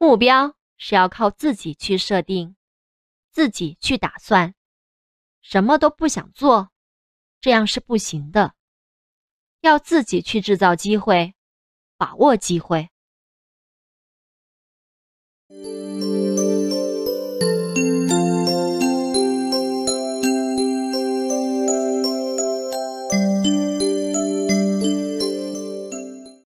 目标是要靠自己去设定自己去打算什么都不想做这样是不行的。要自己去制造机会把握机会。